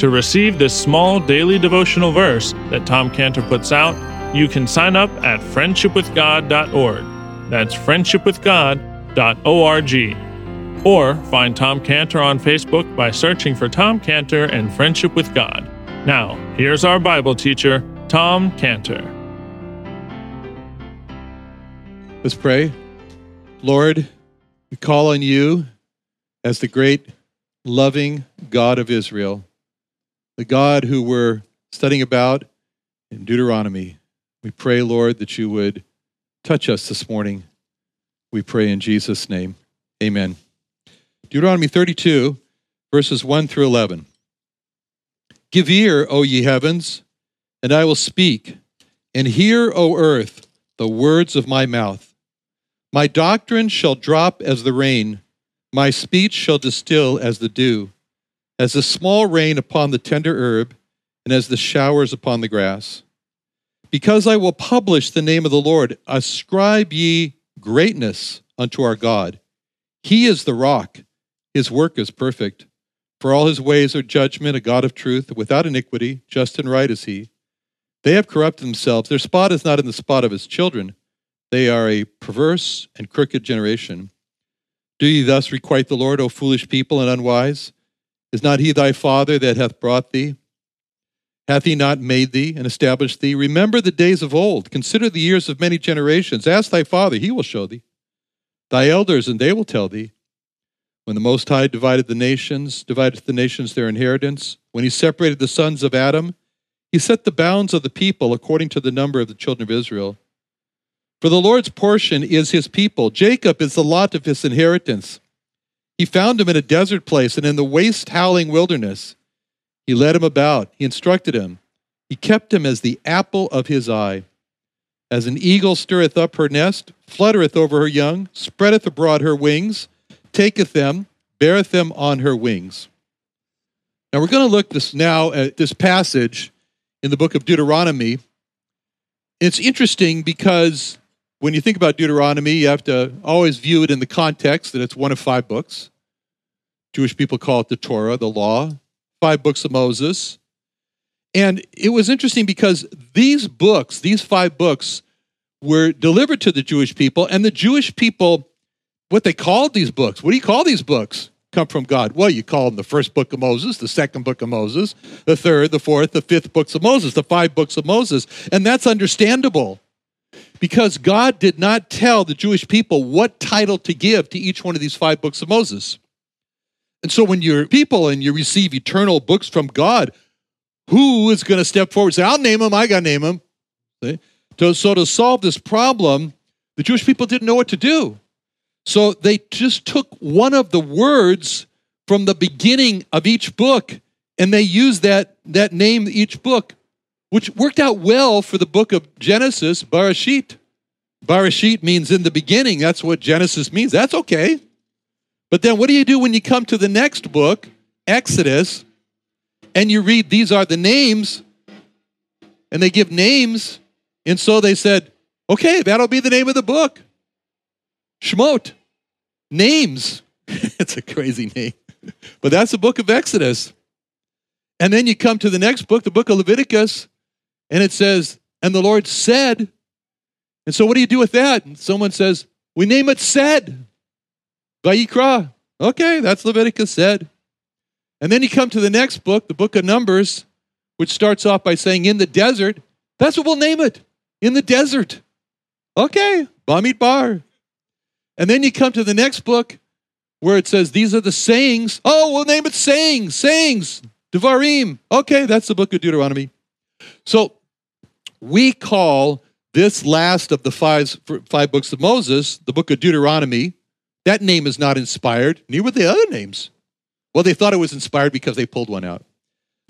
To receive this small daily devotional verse that Tom Cantor puts out, you can sign up at friendshipwithgod.org. That's friendshipwithgod.org. Or find Tom Cantor on Facebook by searching for Tom Cantor and Friendship with God. Now, here's our Bible teacher, Tom Cantor. Let's pray. Lord, we call on you as the great loving God of Israel, the God who we're studying about in Deuteronomy. We pray, Lord, that you would touch us this morning. We pray in Jesus' name. Amen. Deuteronomy 32, verses 1 through 11. Give ear, O ye heavens, and I will speak, and hear, O earth, the words of my mouth. My doctrine shall drop as the rain, my speech shall distill as the dew, as the small rain upon the tender herb, and as the showers upon the grass. Because I will publish the name of the Lord, ascribe ye greatness unto our God. He is the rock, his work is perfect. For all his ways are judgment, a God of truth, without iniquity, just and right is he. They have corrupted themselves. Their spot is not in the spot of his children. They are a perverse and crooked generation. Do ye thus requite the Lord, O foolish people and unwise? Is not he thy father that hath brought thee? Hath he not made thee and established thee? Remember the days of old. Consider the years of many generations. Ask thy father, he will show thee. Thy elders, and they will tell thee. When the Most High divided the nations, divided the nations their inheritance, when he separated the sons of Adam, he set the bounds of the people according to the number of the children of Israel. For the Lord's portion is his people. Jacob is the lot of his inheritance. He found him in a desert place and in the waste howling wilderness. He led him about, he instructed him. He kept him as the apple of his eye. As an eagle stirreth up her nest, fluttereth over her young, spreadeth abroad her wings, taketh them, beareth them on her wings. Now we're going to look this now at this passage in the book of Deuteronomy. It's interesting because when you think about Deuteronomy, you have to always view it in the context that it's one of five books. Jewish people call it the Torah, the law, five books of Moses. And it was interesting because these books, these five books, were delivered to the Jewish people, and the Jewish people, what they called these books, what do you call these books? Come from God. Well, you call them the first book of Moses, the second book of Moses, the third, the fourth, the fifth books of Moses, the five books of Moses. And that's understandable because God did not tell the Jewish people what title to give to each one of these five books of Moses. And so when you're people and you receive eternal books from God, who is going to step forward and say, I'll name them, I got to name them? So, so to solve this problem, the Jewish people didn't know what to do. So they just took one of the words from the beginning of each book and they used that, that name each book, which worked out well for the book of Genesis, Barashit. Barashit means in the beginning. That's what Genesis means. That's okay. But then what do you do when you come to the next book, Exodus, and you read these are the names, and they give names, and so they said, okay, that'll be the name of the book. Shemot, names. it's a crazy name. But that's the book of Exodus. And then you come to the next book, the book of Leviticus, and it says, And the Lord said, and so what do you do with that? And someone says, We name it said. Vayikra. Okay, that's Leviticus said. And then you come to the next book, the book of Numbers, which starts off by saying, In the desert. That's what we'll name it. In the desert. Okay, Bamidbar. And then you come to the next book where it says, These are the sayings. Oh, we'll name it sayings, sayings, Devarim. Okay, that's the book of Deuteronomy. So we call this last of the five, five books of Moses, the book of Deuteronomy, that name is not inspired. Neither were the other names. Well, they thought it was inspired because they pulled one out.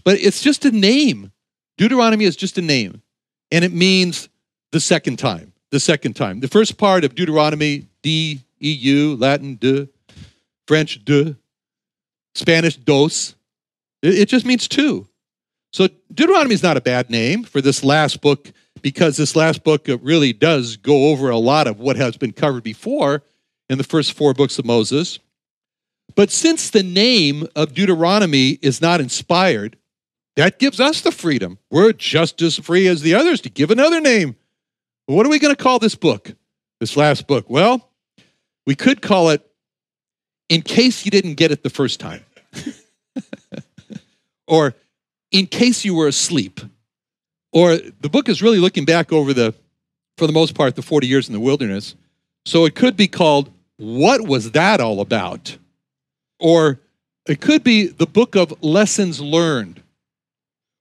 But it's just a name. Deuteronomy is just a name. And it means the second time. The second time. The first part of Deuteronomy, D, E, U, Latin, de, French, de, Spanish, dos. It just means two. So Deuteronomy is not a bad name for this last book because this last book really does go over a lot of what has been covered before in the first four books of Moses. But since the name of Deuteronomy is not inspired, that gives us the freedom. We're just as free as the others to give another name. What are we going to call this book, this last book? Well, we could call it In Case You Didn't Get It the First Time, or In Case You Were Asleep. Or the book is really looking back over the, for the most part, the 40 years in the wilderness. So it could be called, What Was That All About? Or it could be the book of lessons learned.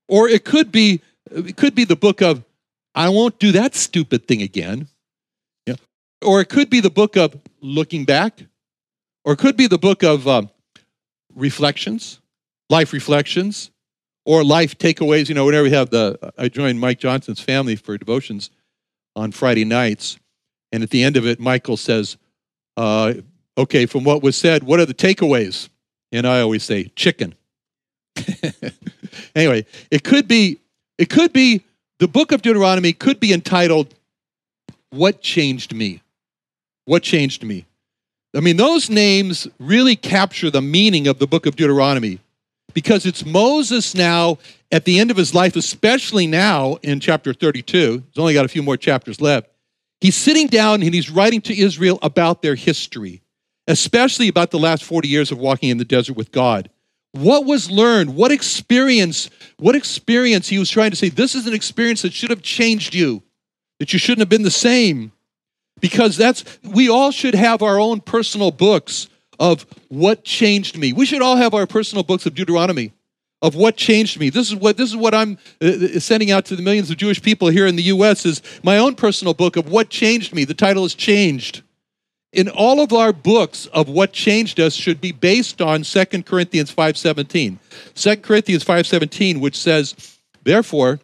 Or it could be, it could be the book of, I won't do that stupid thing again. Yeah. Or it could be the book of looking back. Or it could be the book of um, reflections, life reflections or life takeaways. You know, whenever we have the, I joined Mike Johnson's family for devotions on Friday nights, and at the end of it, Michael says, uh, "Okay, from what was said, what are the takeaways?" And I always say, "Chicken." anyway, it could be, it could be the book of Deuteronomy could be entitled, "What Changed Me." What changed me? I mean, those names really capture the meaning of the book of Deuteronomy because it's Moses now at the end of his life, especially now in chapter 32. He's only got a few more chapters left. He's sitting down and he's writing to Israel about their history, especially about the last 40 years of walking in the desert with God. What was learned? What experience? What experience he was trying to say, this is an experience that should have changed you, that you shouldn't have been the same. Because that's, we all should have our own personal books of what changed me. We should all have our personal books of Deuteronomy of what changed me. This is what this is what I'm uh, uh, sending out to the millions of Jewish people here in the US is my own personal book of what changed me. The title is changed. In all of our books of what changed us should be based on 2 Corinthians 5:17. 2 Corinthians 5:17 which says, "Therefore,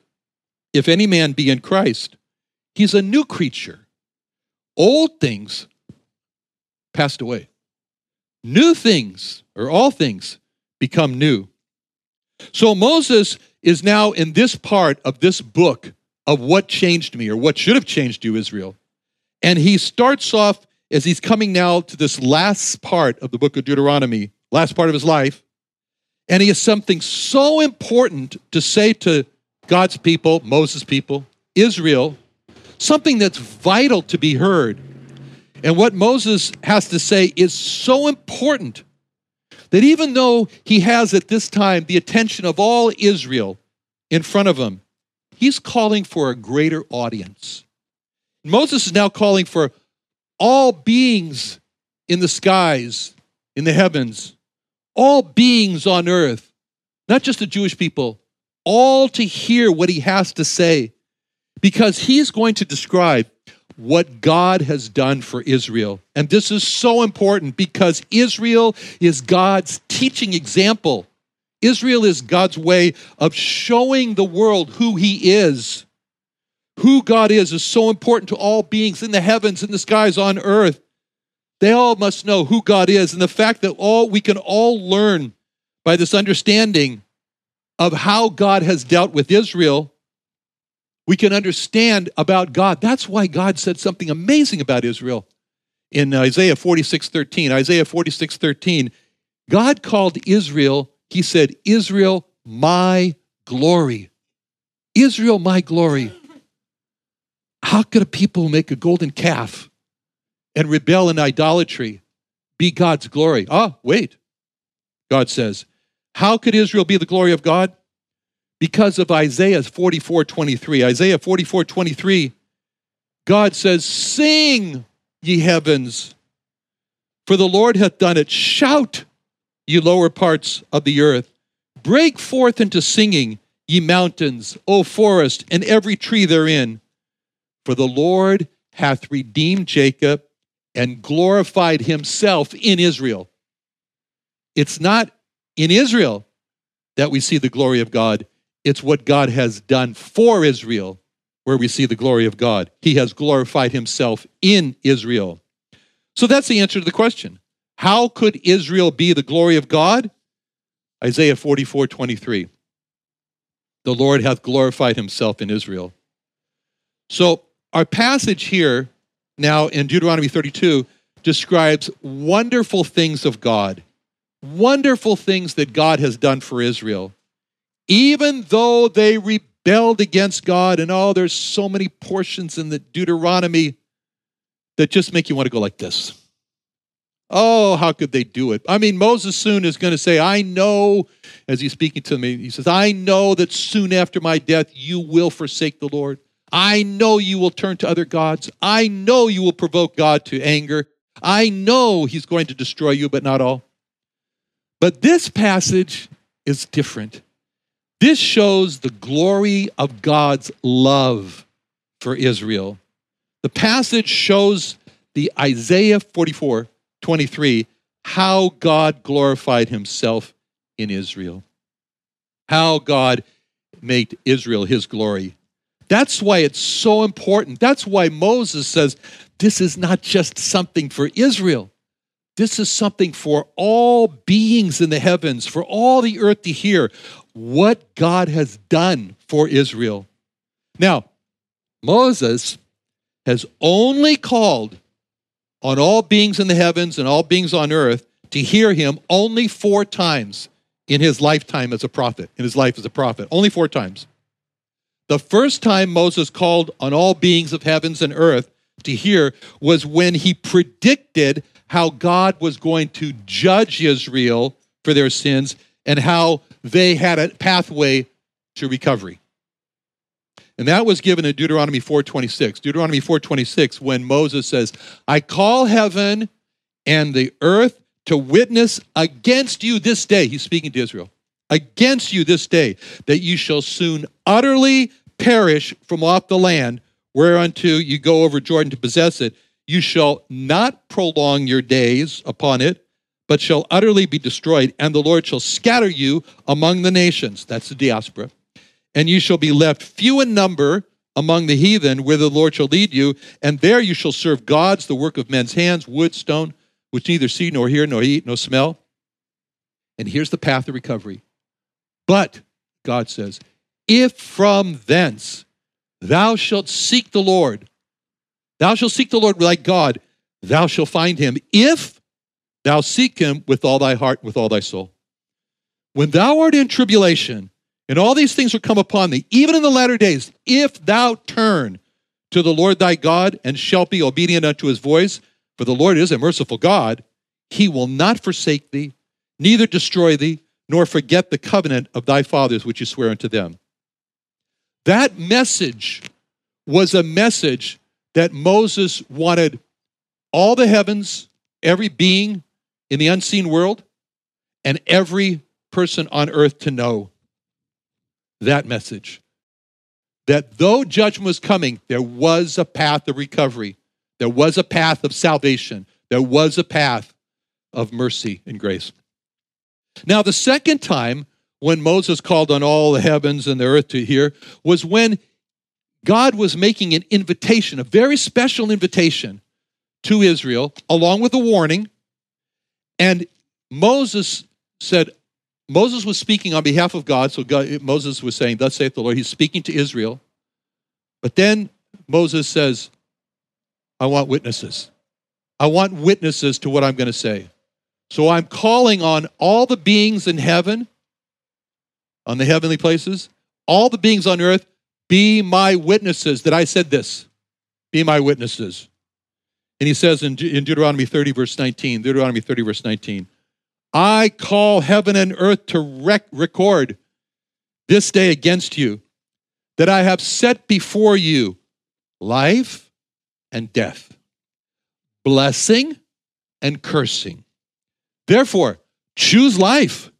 if any man be in Christ, he's a new creature. Old things passed away new things, or all things, become new. So Moses is now in this part of this book of what changed me, or what should have changed you, Israel. And he starts off as he's coming now to this last part of the book of Deuteronomy, last part of his life. And he has something so important to say to God's people, Moses' people, Israel, something that's vital to be heard. And what Moses has to say is so important that even though he has at this time the attention of all Israel in front of him, he's calling for a greater audience. Moses is now calling for all beings in the skies, in the heavens, all beings on earth, not just the Jewish people, all to hear what he has to say, because he's going to describe what God has done for Israel. And this is so important because Israel is God's teaching example. Israel is God's way of showing the world who He is. Who God is is so important to all beings in the heavens, in the skies, on earth. They all must know who God is. And the fact that all we can all learn by this understanding of how God has dealt with Israel we can understand about God. That's why God said something amazing about Israel. in Isaiah 46 13. Isaiah 46 13, God called Israel, he said, Israel, my glory. Israel, my glory. How could a people make a golden calf and rebel in idolatry be God's glory? Ah, wait. God says, How could Israel be the glory of God? Because of Isaiah 44 23. Isaiah 44 23, God says, Sing, ye heavens, for the Lord hath done it. Shout, ye lower parts of the earth. Break forth into singing, ye mountains, O forest, and every tree therein. For the Lord hath redeemed Jacob and glorified himself in Israel. It's not in Israel that we see the glory of God, it's what God has done for Israel where we see the glory of God. He has glorified himself in Israel. So that's the answer to the question. How could Israel be the glory of God? Isaiah 44 23. The Lord hath glorified himself in Israel. So our passage here now in Deuteronomy 32 describes wonderful things of God, wonderful things that God has done for Israel. Even though they rebelled against God, and oh, there's so many portions in the Deuteronomy that just make you want to go like this. Oh, how could they do it? I mean, Moses soon is going to say, I know, as he's speaking to me, he says, I know that soon after my death you will forsake the Lord. I know you will turn to other gods. I know you will provoke God to anger. I know he's going to destroy you, but not all. But this passage is different. This shows the glory of God's love for Israel. The passage shows the Isaiah 44 23 how God glorified himself in Israel, how God made Israel his glory. That's why it's so important. That's why Moses says this is not just something for Israel. This is something for all beings in the heavens, for all the earth to hear what God has done for Israel. Now, Moses has only called on all beings in the heavens and all beings on earth to hear him only four times in his lifetime as a prophet, in his life as a prophet. Only four times. The first time Moses called on all beings of heavens and earth to hear was when he predicted how God was going to judge Israel for their sins and how they had a pathway to recovery. And that was given in Deuteronomy 4:26. Deuteronomy 4:26 when Moses says, "I call heaven and the earth to witness against you this day." He's speaking to Israel against you this day, that you shall soon utterly perish from off the land whereunto you go over Jordan to possess it. You shall not prolong your days upon it, but shall utterly be destroyed, and the Lord shall scatter you among the nations. That's the diaspora. And you shall be left few in number among the heathen, where the Lord shall lead you, and there you shall serve gods, the work of men's hands, wood, stone, which neither see nor hear nor eat nor smell. And here's the path of recovery but, God says, if from thence thou shalt seek the Lord, thou shalt seek the Lord like God, thou shalt find him, if thou seek him with all thy heart, with all thy soul. When thou art in tribulation, and all these things will come upon thee, even in the latter days, if thou turn to the Lord thy God and shalt be obedient unto his voice, for the Lord is a merciful God, he will not forsake thee, neither destroy thee, nor forget the covenant of thy fathers which you swear unto them. That message was a message that Moses wanted all the heavens, every being in the unseen world, and every person on earth to know that message. That though judgment was coming, there was a path of recovery, there was a path of salvation, there was a path of mercy and grace. Now, the second time when Moses called on all the heavens and the earth to hear was when God was making an invitation, a very special invitation to Israel, along with a warning. And Moses said, Moses was speaking on behalf of God, so God, Moses was saying, Thus saith the Lord. He's speaking to Israel. But then Moses says, I want witnesses. I want witnesses to what I'm going to say. So I'm calling on all the beings in heaven, on the heavenly places, all the beings on earth, be my witnesses that I said this. Be my witnesses. And he says in, in Deuteronomy 30, verse 19, Deuteronomy 30, verse 19, I call heaven and earth to rec- record this day against you that I have set before you life and death, blessing and cursing. Therefore, choose life,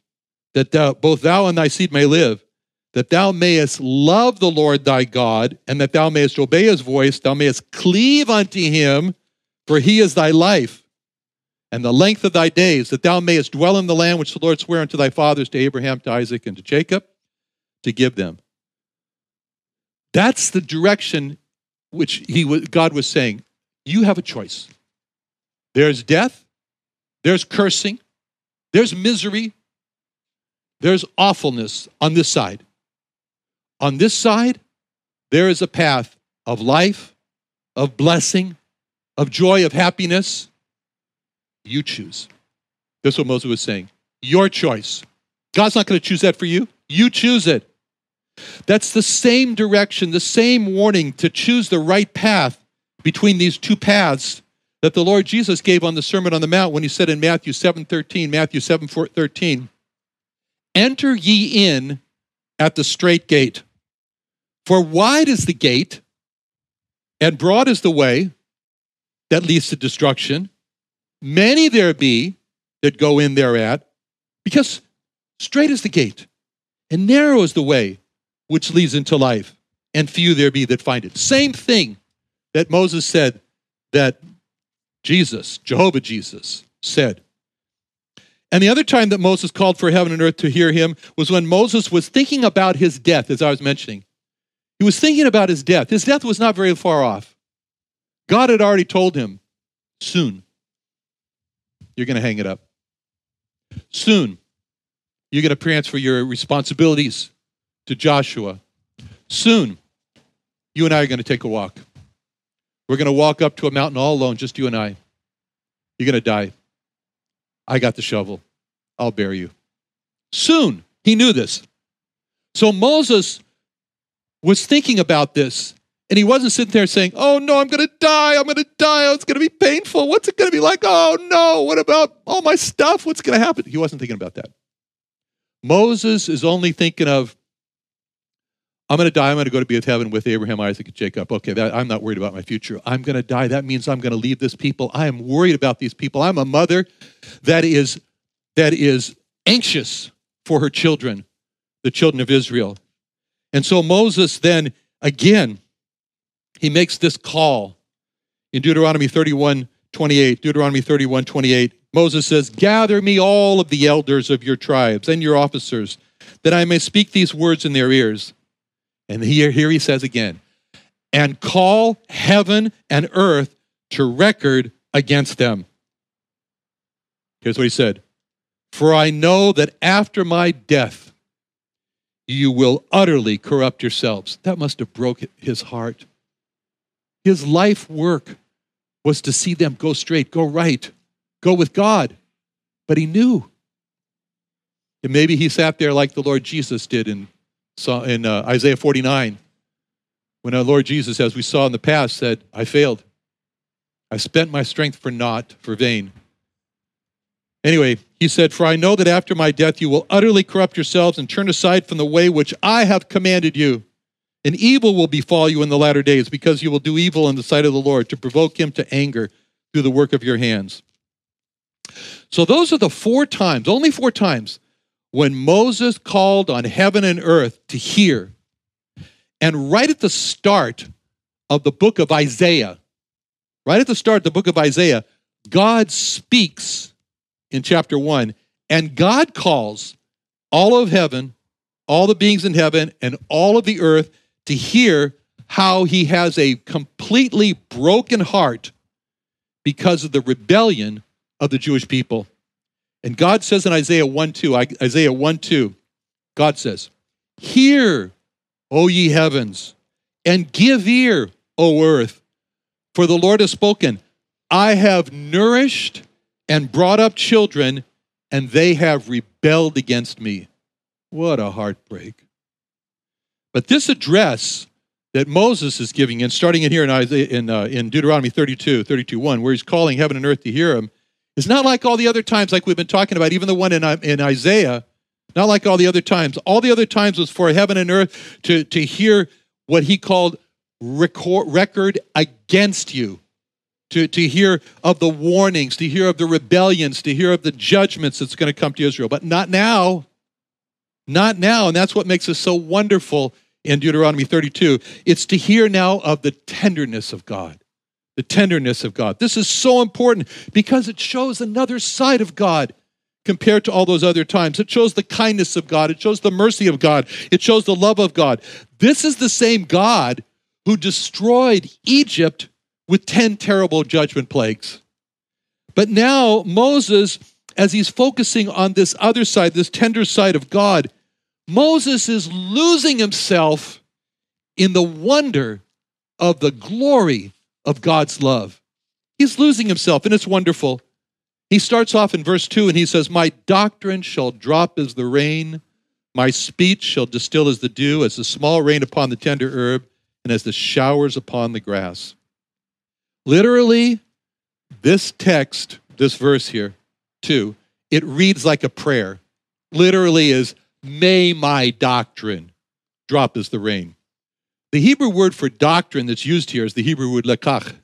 that thou, both thou and thy seed may live, that thou mayest love the Lord thy God, and that thou mayest obey his voice, thou mayest cleave unto him, for he is thy life, and the length of thy days, that thou mayest dwell in the land which the Lord sware unto thy fathers, to Abraham, to Isaac, and to Jacob, to give them. That's the direction which he, God was saying. You have a choice. There's death, there's cursing, there's misery, there's awfulness on this side. On this side, there is a path of life, of blessing, of joy, of happiness. You choose. That's what Moses was saying. Your choice. God's not going to choose that for you. You choose it. That's the same direction, the same warning to choose the right path between these two paths that the Lord Jesus gave on the Sermon on the Mount when he said in Matthew 7:13, Matthew 7:13, "Enter ye in at the straight gate. For wide is the gate, and broad is the way that leads to destruction. Many there be that go in thereat, because straight is the gate, and narrow is the way which leads into life, and few there be that find it. Same thing that Moses said that Jesus, Jehovah Jesus, said. And the other time that Moses called for heaven and earth to hear him was when Moses was thinking about his death, as I was mentioning. He was thinking about his death. His death was not very far off. God had already told him, soon, you're going to hang it up. Soon, you're going to transfer your responsibilities to Joshua. Soon, you and I are going to take a walk. We're going to walk up to a mountain all alone, just you and I. You're going to die. I got the shovel. I'll bear you. Soon, he knew this. So Moses was thinking about this, and he wasn't sitting there saying, Oh no, I'm going to die. I'm going to die. Oh, it's going to be painful. What's it going to be like? Oh no, what about all my stuff? What's going to happen? He wasn't thinking about that. Moses is only thinking of I'm going to die. I'm going to go to be with heaven with Abraham, Isaac, and Jacob. Okay, that, I'm not worried about my future. I'm going to die. That means I'm going to leave this people. I am worried about these people. I'm a mother that is that is anxious for her children, the children of Israel. And so Moses then again he makes this call in Deuteronomy 31 28. Deuteronomy 31 28. Moses says, Gather me all of the elders of your tribes and your officers, that I may speak these words in their ears. And here, here he says again, and call heaven and earth to record against them. Here's what he said For I know that after my death, you will utterly corrupt yourselves. That must have broke his heart. His life work was to see them go straight, go right, go with God. But he knew. And maybe he sat there like the Lord Jesus did in in uh, Isaiah 49, when our Lord Jesus, as we saw in the past, said, I failed. I spent my strength for naught, for vain. Anyway, he said, For I know that after my death you will utterly corrupt yourselves and turn aside from the way which I have commanded you. And evil will befall you in the latter days, because you will do evil in the sight of the Lord to provoke him to anger through the work of your hands. So, those are the four times, only four times, when Moses called on heaven and earth to hear. And right at the start of the book of Isaiah, right at the start of the book of Isaiah, God speaks in chapter 1, and God calls all of heaven, all the beings in heaven, and all of the earth to hear how he has a completely broken heart because of the rebellion of the Jewish people. And God says in Isaiah 1 2, Isaiah 1 2, God says, Hear, O ye heavens, and give ear, O earth, for the Lord has spoken. I have nourished and brought up children, and they have rebelled against me. What a heartbreak. But this address that Moses is giving, and starting in here in, Isaiah, in, uh, in Deuteronomy 32, 32, 1, where he's calling heaven and earth to hear him, is not like all the other times, like we've been talking about, even the one in, uh, in Isaiah, not like all the other times. All the other times was for heaven and earth to, to hear what he called record, record against you to, to hear of the warnings, to hear of the rebellions, to hear of the judgments that's going to come to Israel. But not now. Not now. And that's what makes us so wonderful in Deuteronomy 32. It's to hear now of the tenderness of God. The tenderness of God. This is so important because it shows another side of God compared to all those other times. It shows the kindness of God, it shows the mercy of God, it shows the love of God. This is the same God who destroyed Egypt with 10 terrible judgment plagues. But now, Moses, as he's focusing on this other side, this tender side of God, Moses is losing himself in the wonder of the glory of God's love. He's losing himself, and it's wonderful. He starts off in verse 2 and he says, My doctrine shall drop as the rain, my speech shall distill as the dew, as the small rain upon the tender herb, and as the showers upon the grass. Literally, this text, this verse here, too, it reads like a prayer. Literally is, may my doctrine drop as the rain. The Hebrew word for doctrine that's used here is the Hebrew word lekach.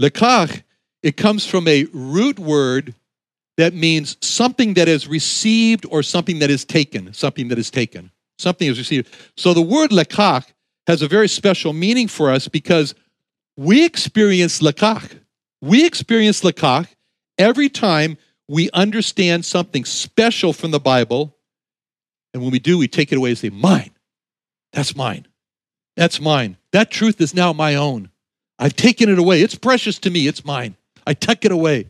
Lekach, it comes from a root word that means something that is received or something that is taken, something that is taken, something is received. So the word lekach has a very special meaning for us because we experience lakach. We experience lakach every time we understand something special from the Bible. And when we do, we take it away and say, Mine. That's mine. That's mine. That truth is now my own. I've taken it away. It's precious to me. It's mine. I tuck it away.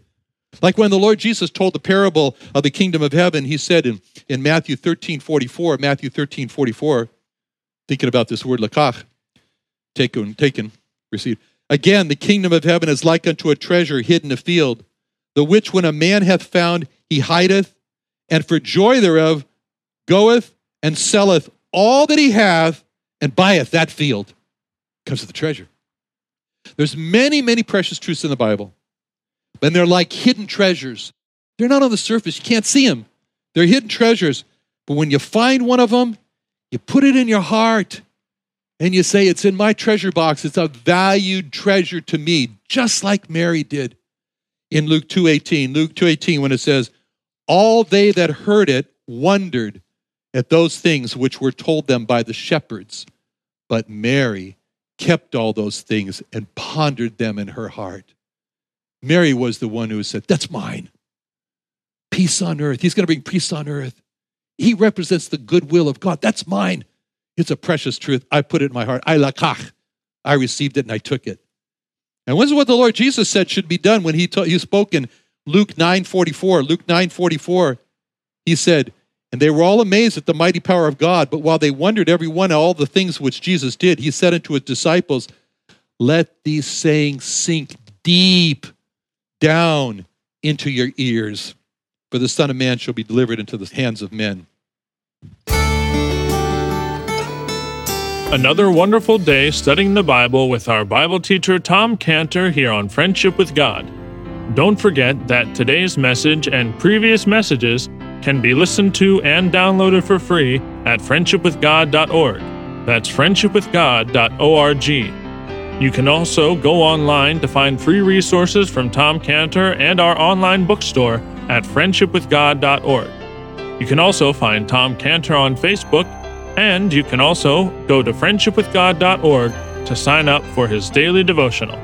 Like when the Lord Jesus told the parable of the kingdom of heaven, he said in, in Matthew 13 44, Matthew 13 44, thinking about this word lakach, taken, taken, received. Again, the kingdom of heaven is like unto a treasure hid in a field, the which when a man hath found, he hideth, and for joy thereof goeth and selleth all that he hath and buyeth that field. Comes to the treasure. There's many, many precious truths in the Bible, and they're like hidden treasures. They're not on the surface. You can't see them. They're hidden treasures. But when you find one of them, you put it in your heart and you say, It's in my treasure box. It's a valued treasure to me, just like Mary did in Luke 2.18. Luke 2.18, when it says, All they that heard it wondered at those things which were told them by the shepherds. But Mary kept all those things and pondered them in her heart. Mary was the one who said, That's mine. Peace on earth. He's going to bring peace on earth. He represents the goodwill of God. That's mine. It's a precious truth. I put it in my heart. I lakach. I received it and I took it. And this is what the Lord Jesus said should be done when he, ta- he spoke in Luke 9.44. Luke 9.44, he said, And they were all amazed at the mighty power of God, but while they wondered every one at all the things which Jesus did, he said unto his disciples, Let these sayings sink deep down into your ears, for the Son of Man shall be delivered into the hands of men. Another wonderful day studying the Bible with our Bible teacher Tom Cantor here on Friendship with God. Don't forget that today's message and previous messages can be listened to and downloaded for free at friendshipwithgod.org. That's friendshipwithgod.org. You can also go online to find free resources from Tom Cantor and our online bookstore at friendshipwithgod.org. You can also find Tom Cantor on Facebook and you can also go to friendshipwithgod.org to sign up for his daily devotional.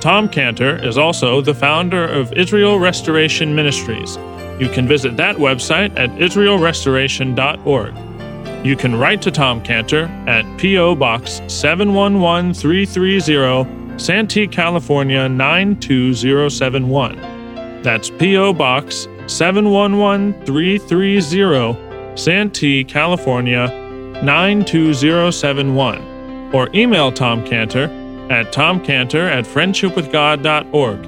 Tom Cantor is also the founder of Israel Restoration Ministries. You can visit that website at israelrestoration.org. You can write to Tom Cantor at P.O. Box 711330, Santee, California 92071. That's P.O. Box 711330, Santee, California 92071 or email Tom Cantor at tomcantor at friendshipwithgod.org.